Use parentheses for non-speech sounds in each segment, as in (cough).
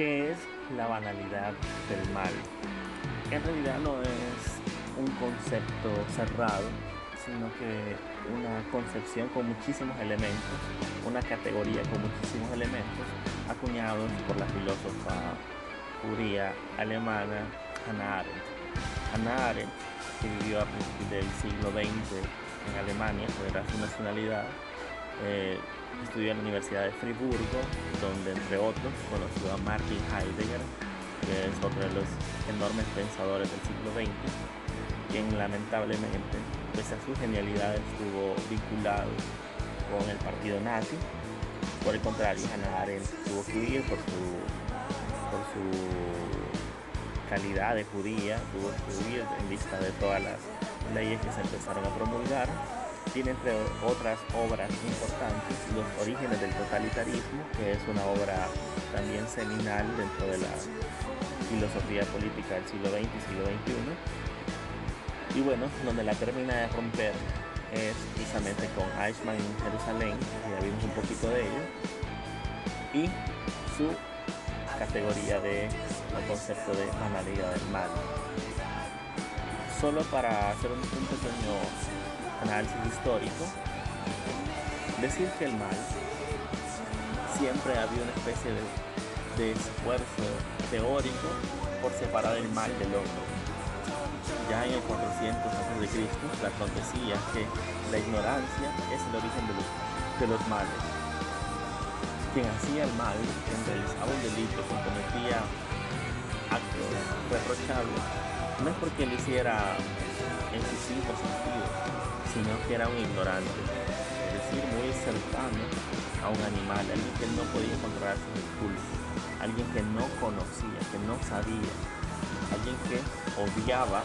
¿Qué es la banalidad del mal? En realidad no es un concepto cerrado, sino que una concepción con muchísimos elementos, una categoría con muchísimos elementos, acuñados por la filósofa judía alemana Hannah Arendt. Hannah Arendt, que vivió a principios del siglo XX en Alemania, era su nacionalidad, eh, estudió en la Universidad de Friburgo, donde entre otros conoció a Martin Heidegger, que es otro de los enormes pensadores del siglo XX, quien lamentablemente, pese a su genialidad, estuvo vinculado con el partido nazi. Por el contrario, Hannah Arendt tuvo que huir por su, por su calidad de judía, tuvo que huir en vista de todas las leyes que se empezaron a promulgar. Tiene entre otras obras importantes Los orígenes del totalitarismo, que es una obra también seminal dentro de la filosofía política del siglo XX y siglo XXI. Y bueno, donde la termina de romper es precisamente con Eichmann en Jerusalén, ya vimos un poquito de ello, y su categoría de el concepto de banalidad del mal. Solo para hacer un, un pequeño análisis histórico, decir que el mal siempre había una especie de, esfuerzo teórico por separar el mal del hombre. Ya en el 400 a.C., Platón decía que la ignorancia es el origen de los, de los males. Quien hacía el mal, quien realizaba un delito, quien cometía actos reprochables, no es porque lo hiciera en sus cinco sentidos, sino que era un ignorante, es decir, muy cercano a un animal, alguien que no podía controlar sus impulsos, alguien que no conocía, que no sabía, alguien que odiaba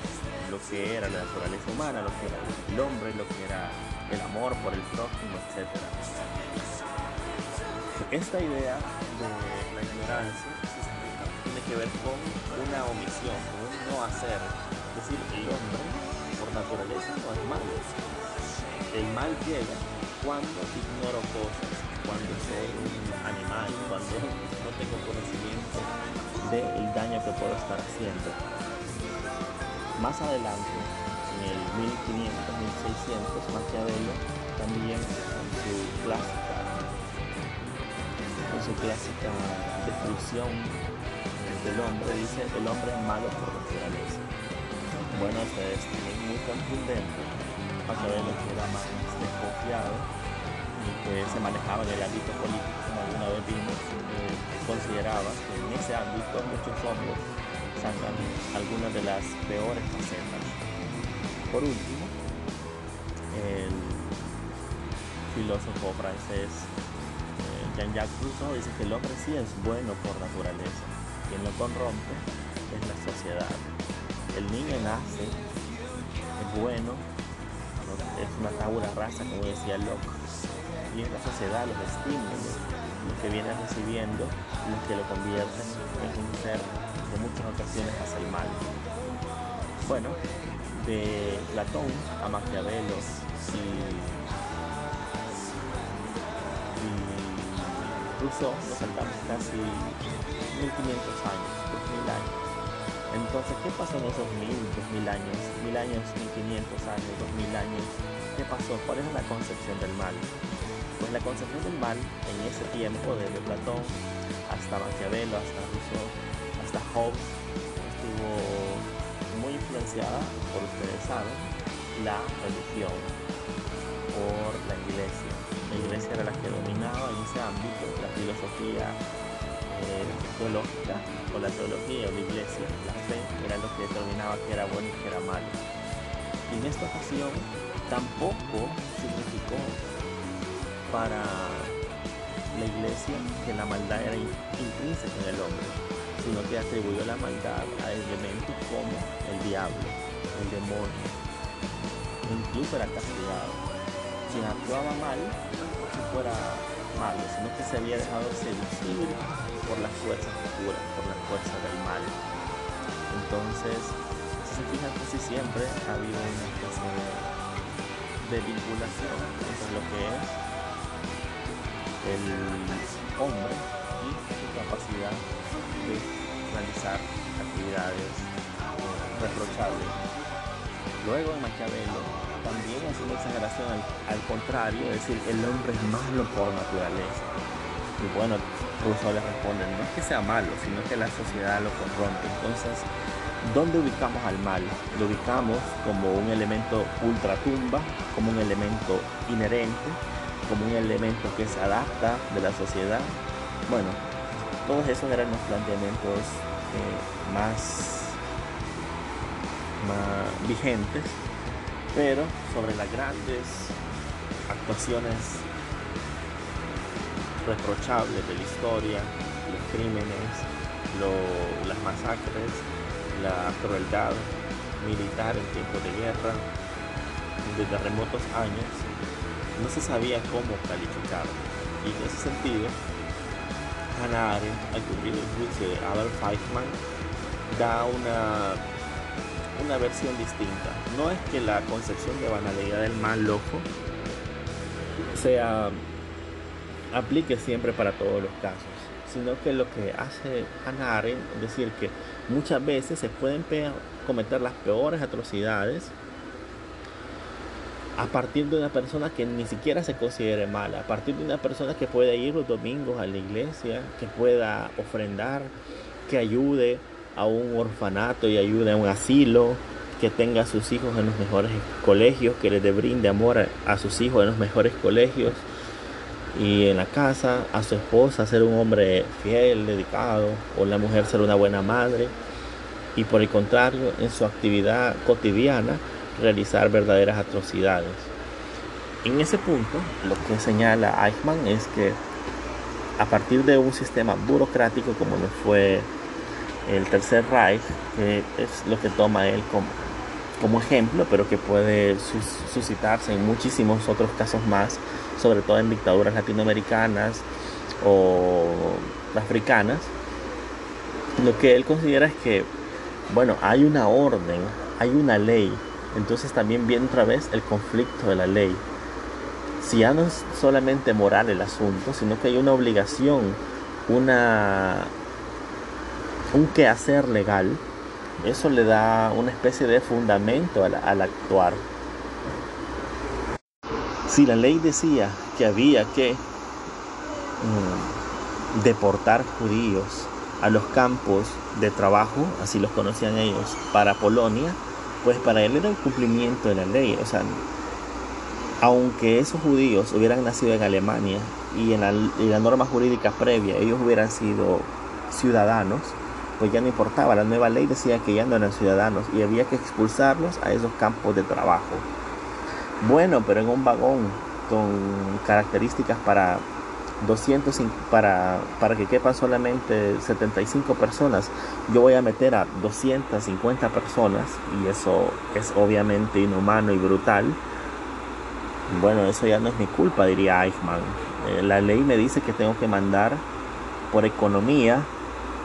lo que era la naturaleza humana, lo que era el hombre, lo que era el amor por el prójimo, etc. Esta idea de la ignorancia tiene que ver con una omisión, con un no hacer. Es decir, el hombre naturaleza no es malo. El mal llega cuando ignoro cosas, cuando soy un animal, cuando no tengo conocimiento del daño que puedo estar haciendo. Más adelante, en el 1500-1600, Maquiavelo también en su clásica, en su clásica descripción del hombre, dice el hombre es malo por naturaleza. Bueno, este es muy contundente. Maquiavelo que era más desconfiado y que se manejaba en el ámbito político, como alguna vez vimos, eh, consideraba que en ese ámbito muchos hombres sacan algunas de las peores facetas. Por último, el filósofo francés eh, Jean-Jacques Rousseau dice que el hombre sí es bueno por naturaleza, quien lo corrompe es la sociedad. El niño nace, es bueno, es una tabula rasa, como decía Locke, y es la sociedad, los estímulos, lo que viene recibiendo, los que lo convierten en un ser de muchas ocasiones hacia el mal. Bueno, de Platón a Maquiavelo y, y Rousseau nos saltamos casi 1500 años, 2000 años. Entonces, ¿qué pasó en esos 1000, 2000 años? 1000 años, 1500 años, 2000 años. ¿Qué pasó? ¿Cuál es la concepción del mal? Pues la concepción del mal en ese tiempo, desde Platón hasta Maquiavelo, hasta Rousseau, hasta Hobbes, estuvo muy influenciada, por ustedes saben, la religión, por la iglesia. La iglesia era la que dominaba en ese ámbito la filosofía teológica o la teología o la iglesia, la fe, era lo que determinaba que era bueno y que era malo. Y en esta ocasión tampoco significó para la iglesia que la maldad era intrínseca en el hombre, sino que atribuyó la maldad a elementos como el diablo, el demonio, incluso era castigado. Quien actuaba mal, no fuera malo, sino que se había dejado seducir por las fuerzas oscuras, por las fuerzas del mal. Entonces, si se fijan casi siempre ha habido una especie de, vinculación entre lo que es el hombre y su capacidad de realizar actividades reprochables. Luego en Maquiavelo también es una exageración al, contrario, es decir, el hombre es malo por naturaleza. Y bueno, Rousseau le responde, no es que sea malo, sino que la sociedad lo corrompe. Entonces, ¿dónde ubicamos al mal? Lo ubicamos como un elemento ultratumba, como un elemento inherente, como un elemento que se adapta de la sociedad. Bueno, todos esos eran los planteamientos eh, más vigentes, pero sobre las grandes actuaciones reprochables de la historia, los crímenes, las masacres, la crueldad militar en tiempos de guerra, desde remotos años, no se sabía cómo calificar. Y en ese sentido, Hannah Arendt, al cubrir el juicio de Adolf Eichmann, da una, una versión distinta. No es que la concepción de banalidad del mal loco sea aplique siempre para todos los casos, sino que lo que hace Hannah Arendt es decir que muchas veces se pueden cometer las peores atrocidades a partir de una persona que ni siquiera se considere mala, a partir de una persona que pueda ir los domingos a la iglesia, que pueda ofrendar, que ayude a un orfanato y ayude a un asilo, que tenga a sus hijos en los mejores colegios, que les brinde amor a, sus hijos en los mejores colegios y en la casa, a su esposa ser un hombre fiel, dedicado, o la mujer ser una buena madre, y por el contrario, en su actividad cotidiana, realizar verdaderas atrocidades. En ese punto, lo que señala Eichmann es que a partir de un sistema burocrático como lo fue el Tercer Reich, que es lo que toma él como, como ejemplo, pero que puede suscitarse en muchísimos otros casos más, sobre todo en dictaduras latinoamericanas o africanas, lo que él considera es que, bueno, hay una orden, hay una ley entonces también viene otra vez el conflicto de la ley. Si ya no es solamente moral el asunto, sino que hay una obligación, una un quehacer legal, eso le da una especie de fundamento al, actuar. Si la ley decía que había que mm, deportar judíos a los campos de trabajo, así los conocían ellos, para Polonia, pues para él era el cumplimiento de la ley. O sea, aunque esos judíos hubieran nacido en Alemania y en la, norma jurídica previa ellos hubieran sido ciudadanos, pues ya no importaba. La nueva ley decía que ya no eran ciudadanos y había que expulsarlos a esos campos de trabajo. Bueno, pero en un vagón con características para 200 para, para que quepan solamente 75 personas, yo voy a meter a 250 personas y eso es obviamente inhumano y brutal. Bueno, eso ya no es mi culpa, diría Eichmann. Eh, la ley me dice que tengo que mandar por economía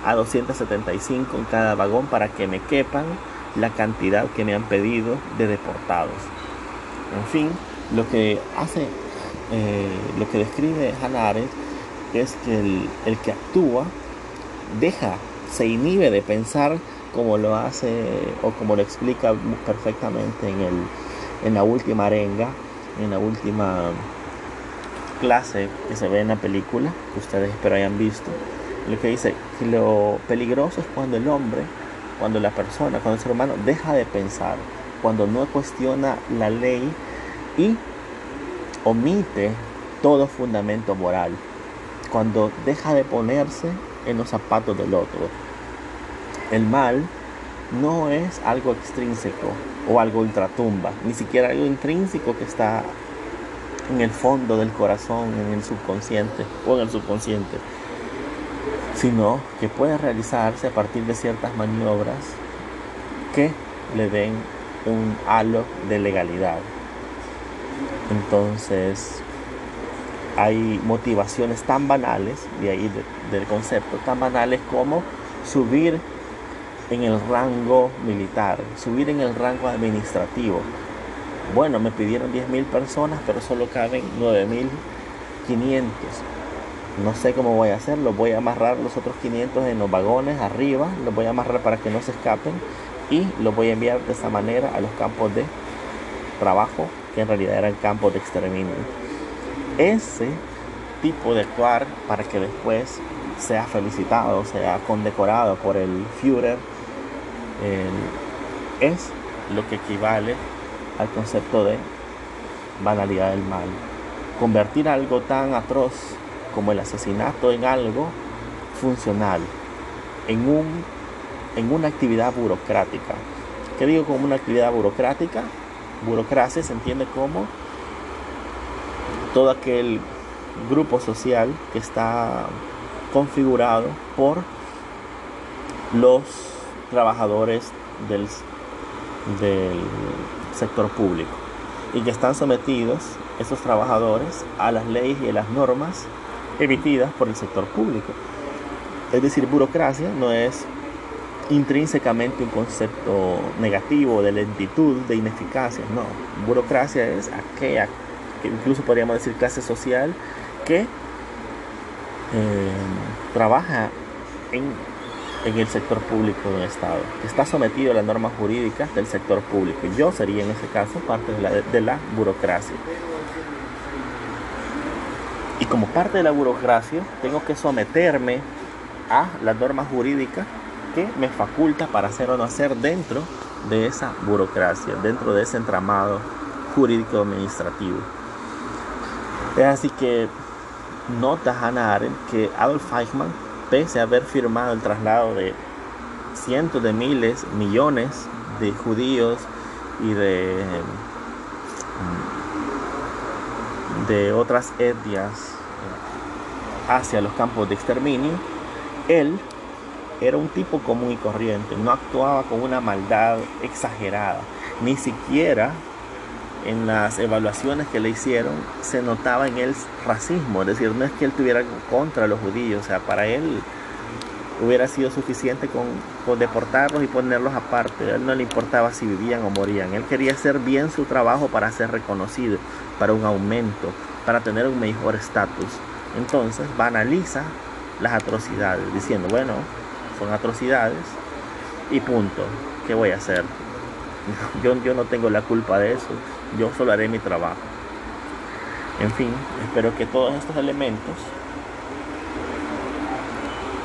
a 275 en cada vagón para que me quepan la cantidad que me han pedido de deportados. En fin, lo que hace eh, lo que describe Hannah es que el, que actúa deja, se inhibe de pensar como lo hace o como lo explica perfectamente en, el, en la última arenga, en la última clase que se ve en la película, que ustedes espero hayan visto, lo que dice que lo peligroso es cuando el hombre, cuando la persona, cuando el ser humano deja de pensar, cuando no cuestiona la ley y omite todo fundamento moral, cuando deja de ponerse en los zapatos del otro. El mal no es algo extrínseco o algo ultratumba, ni siquiera algo intrínseco que está en el fondo del corazón, en el subconsciente o en el subconsciente, sino que puede realizarse a partir de ciertas maniobras que le den un halo de legalidad. Entonces, hay motivaciones tan banales, de ahí del concepto, tan banales como subir en el rango militar, subir en el rango administrativo. Bueno, me pidieron 10.000 personas, pero solo caben 9.500. no sé cómo voy a hacer, los voy a amarrar los otros 500 en los vagones arriba, los voy a amarrar para que no se escapen y los voy a enviar de esa manera a los campos de trabajo que en realidad eran campos de exterminio. Ese tipo de actuar para que después sea felicitado, sea condecorado por el Führer, es lo que equivale al concepto de banalidad del mal. Convertir algo tan atroz como el asesinato en algo funcional, en, un, en una actividad burocrática. ¿Qué digo como una actividad burocrática? Burocracia se entiende como todo aquel grupo social que está configurado por los trabajadores del, del sector público y que están sometidos esos trabajadores a las leyes y a las normas emitidas por el sector público. Es decir, burocracia no es intrínsecamente un concepto negativo de lentitud, de ineficacia, no. Burocracia es aquella, que incluso podríamos decir clase social, que eh, trabaja en, el sector público del Estado, que está sometido a las normas jurídicas del sector público. Yo sería en ese caso parte de de la burocracia. Y como parte de la burocracia, tengo que someterme a las normas jurídicas que me faculta para hacer o no hacer dentro de esa burocracia, dentro de ese entramado jurídico administrativo. Es así que nota Hannah Arendt que Adolf Eichmann, pese a haber firmado el traslado de cientos de miles, millones de judíos y de de otras etnias hacia los campos de exterminio, él era un tipo común y corriente, no actuaba con una maldad exagerada, ni siquiera en las evaluaciones que le hicieron se notaba en él racismo, es decir, no es que él tuviera contra los judíos, o sea, para él hubiera sido suficiente con, deportarlos y ponerlos aparte. A él no le importaba si vivían o morían. Él quería hacer bien su trabajo para ser reconocido, para un aumento, para tener un mejor estatus. Entonces banaliza las atrocidades, diciendo, bueno, son atrocidades y punto. ¿Qué voy a hacer? (laughs) Yo, yo no tengo la culpa de eso, yo solo haré mi trabajo. En fin, espero que todos estos elementos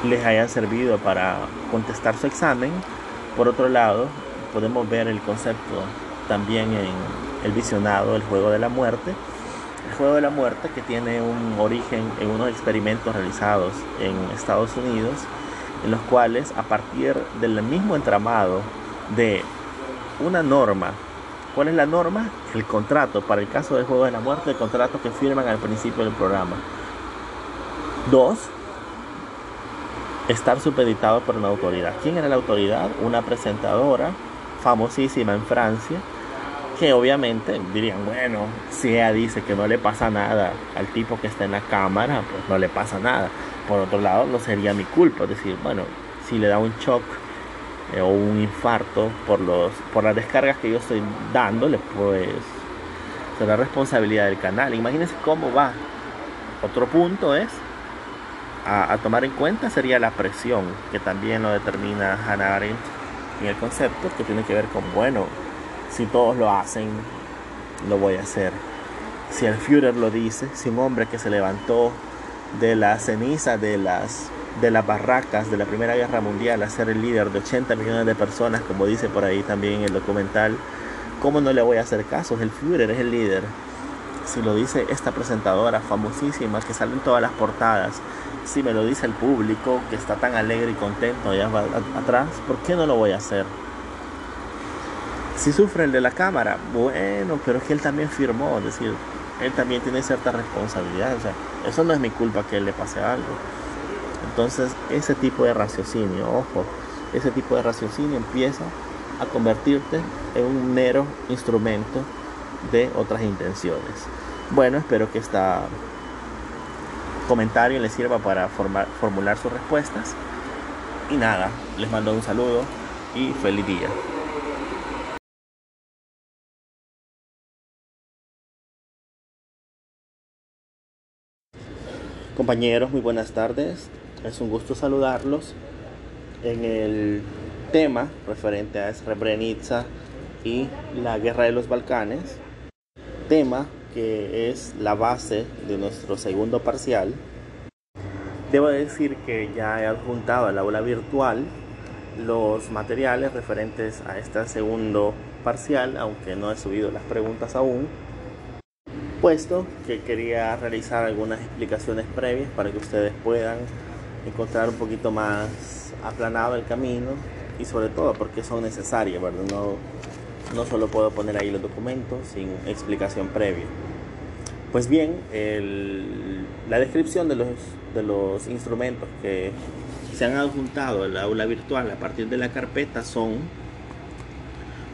les hayan servido para contestar su examen. Por otro lado, podemos ver el concepto también en el visionado El juego de la muerte. El juego de la muerte que tiene un origen en unos experimentos realizados en Estados Unidos, en los cuales a partir del mismo entramado de una norma, ¿cuál es la norma? El contrato, para el caso del juego de la muerte, el contrato que firman al principio del programa. Dos, estar supeditado por una autoridad. ¿Quién era la autoridad? Una presentadora famosísima en Francia, que obviamente dirían, bueno, si ella dice que no le pasa nada al tipo que está en la cámara, pues no le pasa nada. Por otro lado, no sería mi culpa, es decir, bueno, si le da un shock eh, o un infarto por, los, por las descargas que yo estoy dándole, pues será responsabilidad del canal. Imagínense cómo va. Otro punto es a, tomar en cuenta sería la presión, que también lo determina Hannah Arendt en el concepto, que tiene que ver con, bueno, si todos lo hacen, lo voy a hacer. Si el Führer lo dice, si un hombre que se levantó de la ceniza de las, de las barracas de la Primera Guerra Mundial a ser el líder de 80 millones de personas, como dice por ahí también el documental, ¿cómo no le voy a hacer caso? El Führer es el líder. Si lo dice esta presentadora famosísima que sale en todas las portadas, si me lo dice el público que está tan alegre y contento allá atrás, ¿por qué no lo voy a hacer? Si sufre el de la cámara, bueno, pero es que él también firmó, es decir, él también tiene cierta responsabilidad, o sea, eso no es mi culpa que él le pase algo. Entonces, ese tipo de raciocinio, ojo, ese tipo de raciocinio empieza a convertirte en un mero instrumento de otras intenciones. Bueno, espero que esta comentario les sirva para formular sus respuestas. Y nada, les mando un saludo y feliz día. Compañeros, muy buenas tardes. Es un gusto saludarlos en el tema referente a Srebrenica y la guerra de los Balcanes. Tema que es la base de nuestro segundo parcial. Debo decir que ya he adjuntado al aula virtual los materiales referentes a este segundo parcial, aunque no he subido las preguntas aún puesto que quería realizar algunas explicaciones previas para que ustedes puedan encontrar un poquito más aplanado el camino y sobre todo porque son necesarias, ¿verdad? No, no solo puedo poner ahí los documentos sin explicación previa. Pues bien, la descripción de los, de los instrumentos que se han adjuntado al aula virtual a partir de la carpeta son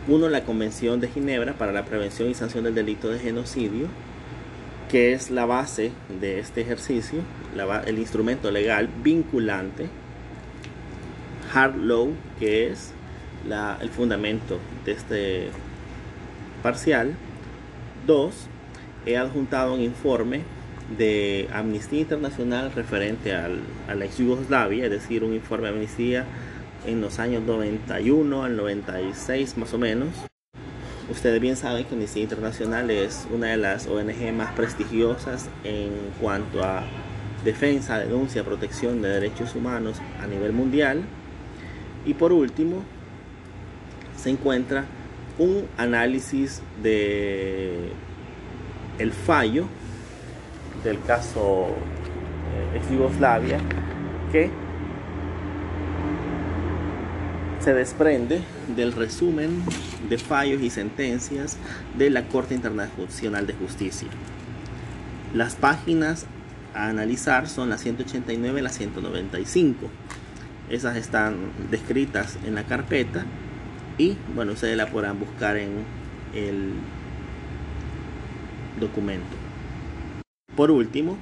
uno, la Convención de Ginebra para la Prevención y Sanción del Delito de Genocidio, que es la base de este ejercicio, el instrumento legal vinculante, hard law, que es el fundamento de este parcial. Dos, he adjuntado un informe de Amnistía Internacional referente al, a la ex Yugoslavia, es decir, un informe de amnistía en los años 91 al 96 más o menos, Ustedes bien saben que Amnistía Internacional es una de las ONG más prestigiosas en cuanto a defensa, denuncia, protección de derechos humanos a nivel mundial. Y por último, se encuentra un análisis de el fallo del caso eh, ex Yugoslavia que se desprende del resumen de fallos y sentencias de la Corte Internacional de Justicia. Las páginas a analizar son las 189 y las 195. Esas están descritas en la carpeta y bueno, ustedes la podrán buscar en el documento. Por último,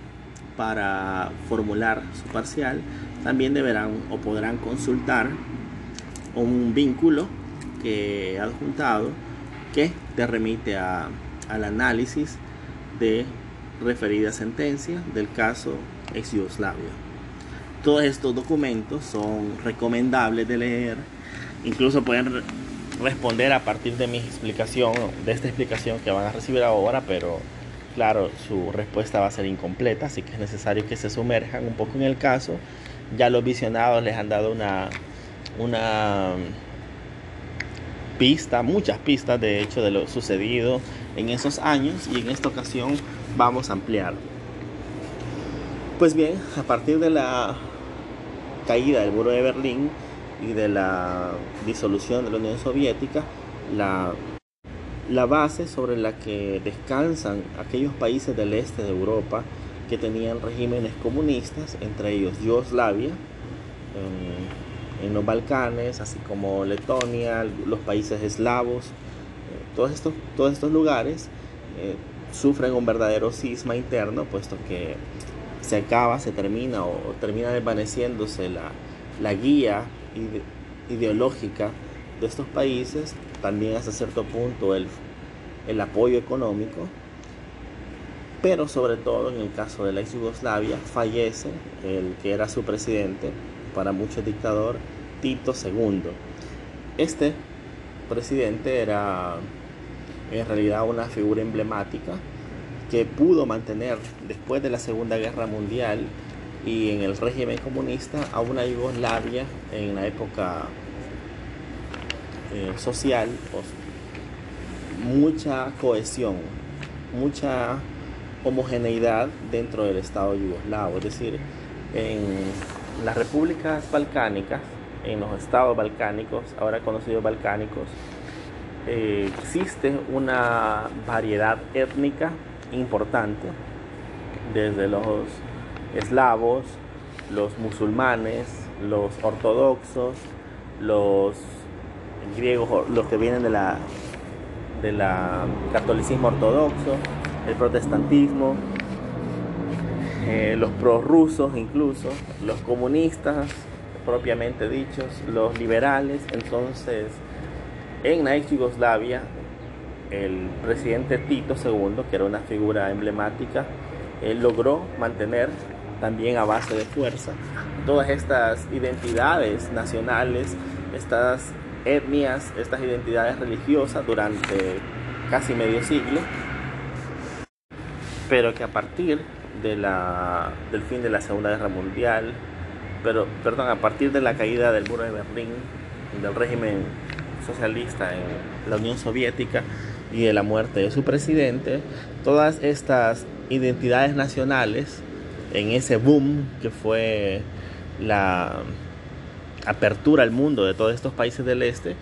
para formular su parcial, también deberán o podrán consultar un vínculo que he adjuntado que te remite a, al análisis de referida sentencia del caso ex Yugoslavia. Todos estos documentos son recomendables de leer, incluso pueden responder a partir de mi explicación, de esta explicación que van a recibir ahora, pero claro, su respuesta va a ser incompleta, así que es necesario que se sumerjan un poco en el caso. Ya los visionados les han dado una una pista, muchas pistas de hecho de lo sucedido en esos años y en esta ocasión vamos a ampliar. Pues bien, a partir de la caída del muro de Berlín y de la disolución de la Unión Soviética, la, la base sobre la que descansan aquellos países del este de Europa que tenían regímenes comunistas, entre ellos Yugoslavia, en los Balcanes, así como Letonia, los países eslavos, eh, todos, estos, todos estos lugares eh, sufren un verdadero cisma interno, puesto que se acaba, se termina o, termina desvaneciéndose la, la guía ideológica de estos países, también hasta cierto punto el, el apoyo económico, pero sobre todo en el caso de la ex Yugoslavia fallece el que era su presidente, para muchos dictador Tito II. Este presidente era en realidad una figura emblemática que pudo mantener después de la Segunda Guerra Mundial y en el régimen comunista a una Yugoslavia en la época eh, social, mucha cohesión, mucha homogeneidad dentro del Estado yugoslavo, es decir, en las repúblicas balcánicas, en los estados balcánicos, ahora conocidos balcánicos, eh, existe una variedad étnica importante, desde los eslavos, los musulmanes, los ortodoxos, los griegos, los que vienen de la del catolicismo ortodoxo, el protestantismo, eh, los prorrusos incluso, los comunistas propiamente dichos, los liberales. Entonces, en la ex Yugoslavia, el presidente Tito II, que era una figura emblemática, él logró mantener también a base de fuerza. Todas estas identidades nacionales, estas etnias, estas identidades religiosas durante casi medio siglo, pero que a partir de la, del fin de la Segunda Guerra Mundial, pero perdón, a partir de la caída del muro de Berlín, del régimen socialista en la Unión Soviética y de la muerte de su presidente, todas estas identidades nacionales en ese boom que fue la apertura al mundo de todos estos países del este,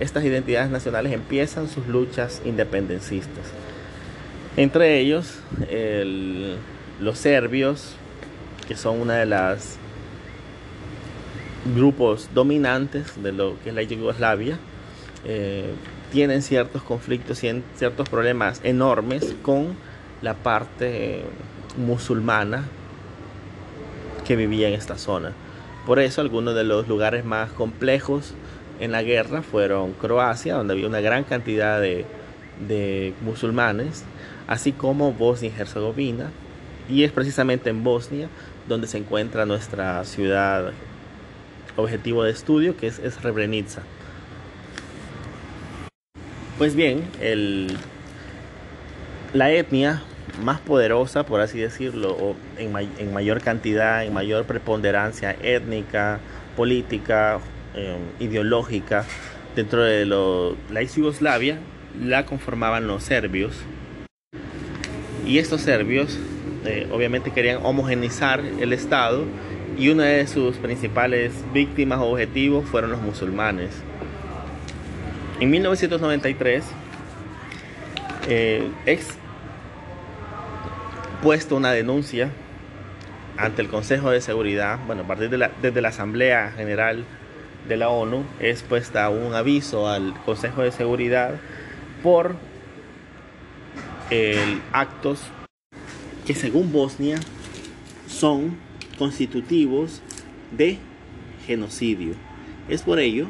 estas identidades nacionales empiezan sus luchas independencistas. Entre ellos, los serbios, que son una de las grupos dominantes de lo que es la Yugoslavia, eh, tienen ciertos conflictos y ciertos problemas enormes con la parte musulmana que vivía en esta zona. Por eso algunos de los lugares más complejos en la guerra fueron Croacia, donde había una gran cantidad de, de musulmanes, así como Bosnia y Herzegovina. Y es precisamente en Bosnia donde se encuentra nuestra ciudad objetivo de estudio, que es, Srebrenica. Pues bien, el, la etnia más poderosa, por así decirlo, en, mayor cantidad, en mayor preponderancia étnica, política, em, ideológica, dentro de la Yugoslavia, la conformaban los serbios. Y estos serbios eh, obviamente querían homogenizar el Estado y una de sus principales víctimas o objetivos fueron los musulmanes. En 1993, eh, ex puesto una denuncia ante el Consejo de Seguridad, bueno, a partir de la, desde la Asamblea General de la ONU, es puesta un aviso al Consejo de Seguridad por actos que según Bosnia son constitutivos de genocidio. Es por ello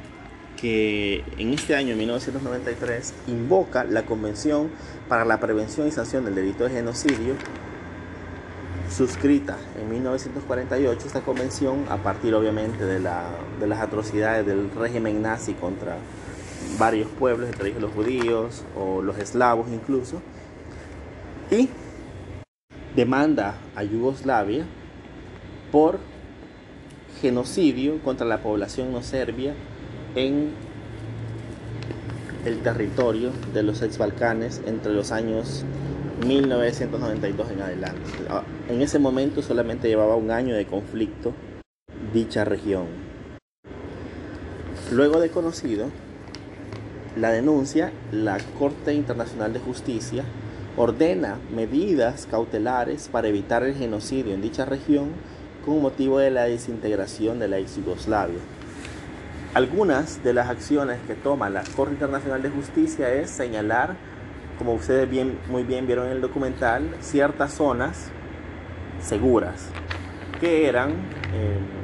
que en este año 1993 invoca la Convención para la Prevención y Sanción del Delito de Genocidio suscrita en 1948 esta convención a partir obviamente de, las atrocidades del régimen nazi contra varios pueblos, entre ellos los judíos o los eslavos incluso, y demanda a Yugoslavia por genocidio contra la población no serbia en el territorio de los ex Balcanes entre los años 1992 en adelante. En ese momento solamente llevaba un año de conflicto dicha región. Luego de conocido la denuncia, la Corte Internacional de Justicia ordena medidas cautelares para evitar el genocidio en dicha región con motivo de la desintegración de la ex Yugoslavia. Algunas de las acciones que toma la Corte Internacional de Justicia es señalar como ustedes bien, muy bien vieron en el documental, ciertas zonas seguras que eran em,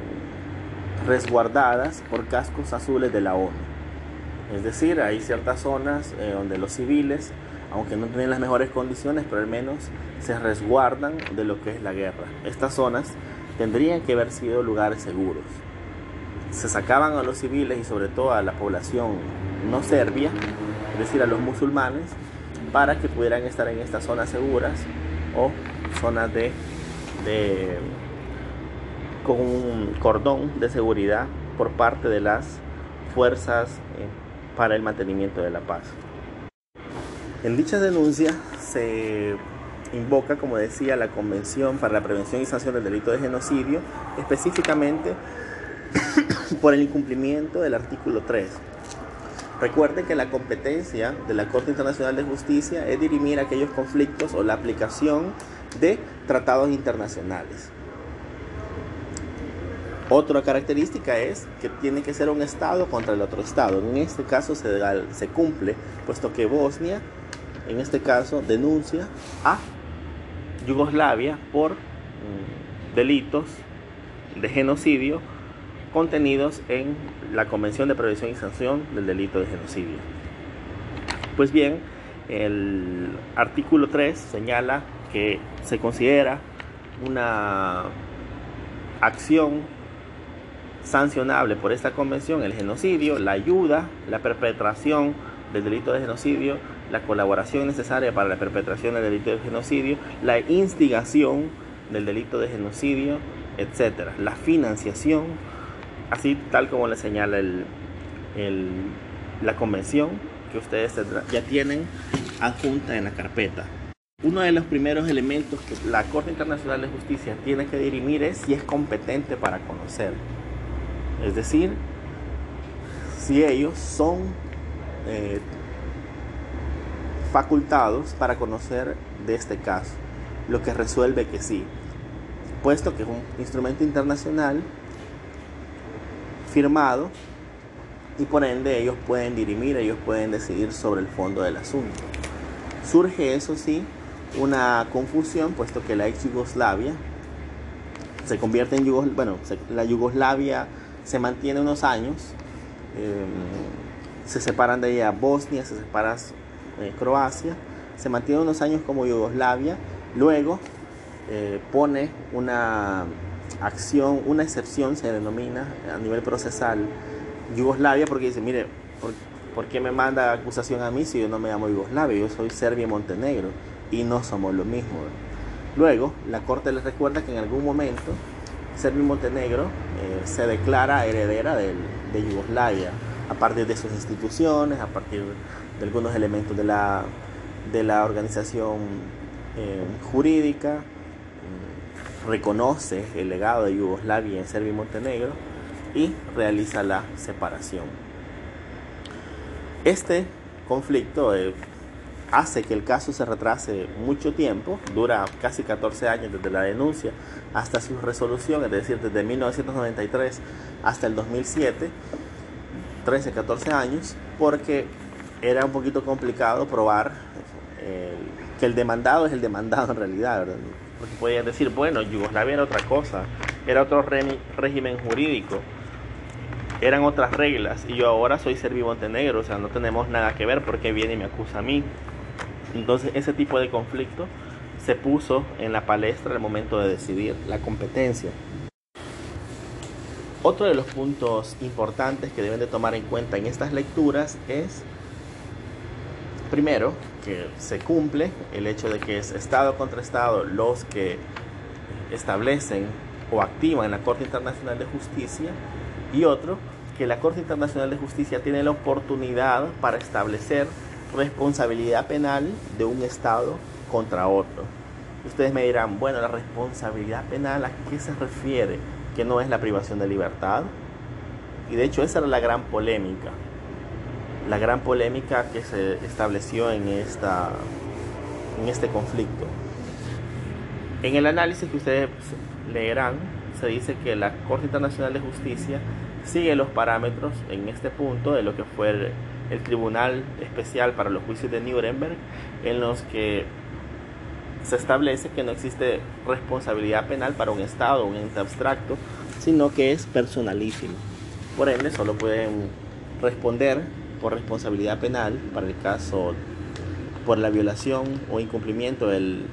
resguardadas por cascos azules de la ONU. Es decir, hay ciertas zonas eh, donde los civiles, aunque no tienen las mejores condiciones, pero al menos se resguardan de lo que es la guerra. Estas zonas tendrían que haber sido lugares seguros. Se sacaban a los civiles y sobre todo a la población no serbia, es decir, a los musulmanes, para que pudieran estar en estas zonas seguras o zonas de, con un cordón de seguridad por parte de las fuerzas eh, para el mantenimiento de la paz. En dicha denuncia se invoca, como decía, la Convención para la Prevención y Sanción del Delito de Genocidio, específicamente (coughs) por el incumplimiento del artículo 3 Recuerden que la competencia de la Corte Internacional de Justicia es dirimir aquellos conflictos o la aplicación de tratados internacionales. Otra característica es que tiene que ser un Estado contra el otro Estado. En este caso se, se cumple, puesto que Bosnia, en este caso, denuncia a Yugoslavia por mm, delitos de genocidio contenidos en la Convención de Prevención y Sanción del Delito de Genocidio. Pues bien, el artículo 3 señala que se considera una acción sancionable por esta convención, el genocidio, la ayuda, la perpetración del delito de genocidio, la colaboración necesaria para la perpetración del delito de genocidio, la instigación del delito de genocidio, etcétera, la financiación, así tal como le señala el, la convención que ustedes ya tienen adjunta en la carpeta. Uno de los primeros elementos que la Corte Internacional de Justicia tiene que dirimir es si es competente para conocer. Es decir, si ellos son eh, facultados para conocer de este caso, lo que resuelve que sí, puesto que es un instrumento internacional firmado y por ende ellos pueden dirimir, ellos pueden decidir sobre el fondo del asunto. Surge, eso sí, una confusión, puesto que la ex Yugoslavia se convierte en Yugoslavia, bueno, la Yugoslavia se mantiene unos años, em, se separan de ella Bosnia, se separa eh, Croacia, se mantiene unos años como Yugoslavia, luego eh, pone una acción, una excepción se denomina a nivel procesal Yugoslavia porque dice, mire, ¿por, qué me manda acusación a mí si yo no me llamo Yugoslavia? Yo soy Serbia y Montenegro y no somos lo mismo. Luego, la Corte les recuerda que en algún momento Serbia y Montenegro eh, se declara heredera de Yugoslavia a partir de sus instituciones, a partir de algunos elementos de la, de la organización eh, jurídica, reconoce el legado de Yugoslavia en Serbia y Montenegro y realiza la separación. Este conflicto eh, hace que el caso se retrase mucho tiempo, dura casi 14 años desde la denuncia hasta su resolución, es decir, desde 1993 hasta el 2007, 13, 14 años, porque era un poquito complicado probar eh, que el demandado es el demandado en realidad. Porque podían decir, bueno, Yugoslavia era otra cosa, era otro régimen jurídico, eran otras reglas, y yo ahora soy serbio montenegro, o sea, no tenemos nada que ver porque viene y me acusa a mí. Entonces, ese tipo de conflicto se puso en la palestra al momento de decidir la competencia. Otro de los puntos importantes que deben de tomar en cuenta en estas lecturas es primero, que se cumple el hecho de que es Estado contra Estado los que establecen o activan la Corte Internacional de Justicia y otro, que la Corte Internacional de Justicia tiene la oportunidad para establecer responsabilidad penal de un Estado contra otro. Ustedes me dirán, bueno, la responsabilidad penal, ¿a qué se refiere? Que no es la privación de libertad. Y de hecho esa era la gran polémica la gran polémica que se estableció en, esta, en este conflicto. En el análisis que ustedes leerán, se dice que la Corte Internacional de Justicia sigue los parámetros en este punto de lo que fue el, Tribunal Especial para los Juicios de Nuremberg, en los que se establece que no existe responsabilidad penal para un Estado, un ente abstracto, sino que es personalísimo. Por ende, solo pueden responder por responsabilidad penal para el caso por la violación o incumplimiento del,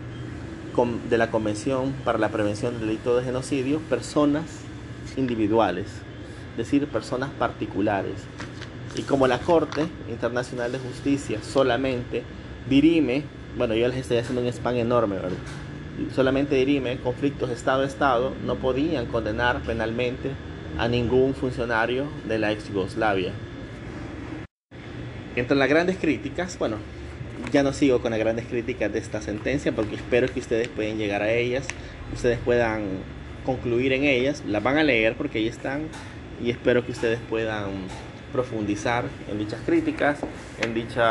de la Convención para la Prevención del Delito de Genocidio personas individuales, es decir, personas particulares. Y como la Corte Internacional de Justicia solamente dirime, bueno, yo les estoy haciendo un spam enorme, ¿verdad? solamente dirime conflictos Estado-Estado, no podían condenar penalmente a ningún funcionario de la ex Yugoslavia. Entre las grandes críticas, bueno, ya no sigo con las grandes críticas de esta sentencia porque espero que ustedes puedan llegar a ellas, ustedes puedan concluir en ellas, las van a leer porque ahí están y espero que ustedes puedan profundizar en dichas críticas, en dichos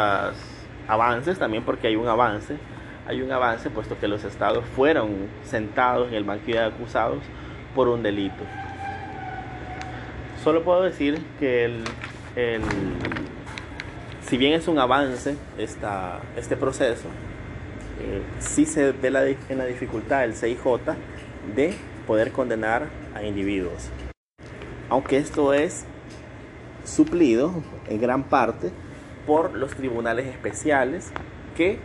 avances también porque hay un avance, hay un avance puesto que los estados fueron sentados en el banquillo de acusados por un delito. Solo puedo decir que el, el si bien es un avance esta, este proceso, eh, sí se ve la, en la dificultad del CIJ de poder condenar a individuos. Aunque esto es suplido en gran parte por los tribunales especiales que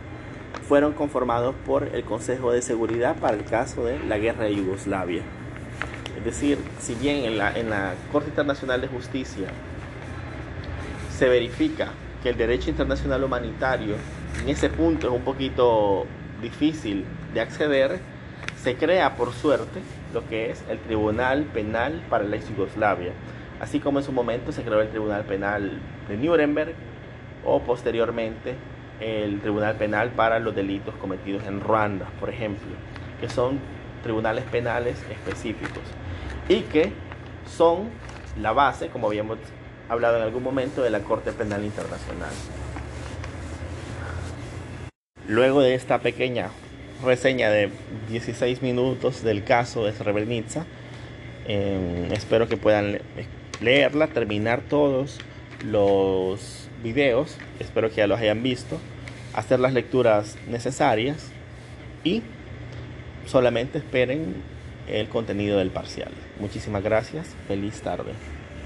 fueron conformados por el Consejo de Seguridad para el caso de la guerra de Yugoslavia. Es decir, si bien en la, Corte Internacional de Justicia se verifica que el derecho internacional humanitario en ese punto es un poquito difícil de acceder, se crea por suerte lo que es el Tribunal Penal para la Yugoslavia, así como en su momento se creó el Tribunal Penal de Nuremberg o posteriormente el Tribunal Penal para los delitos cometidos en Ruanda, por ejemplo, que son tribunales penales específicos y que son la base, como habíamos hablado en algún momento, de la Corte Penal Internacional. Luego de esta pequeña reseña de 16 minutos del caso de Srebrenica, eh, espero que puedan leerla, terminar todos los videos, espero que ya los hayan visto, hacer las lecturas necesarias y solamente esperen el contenido del parcial. Muchísimas gracias, feliz tarde.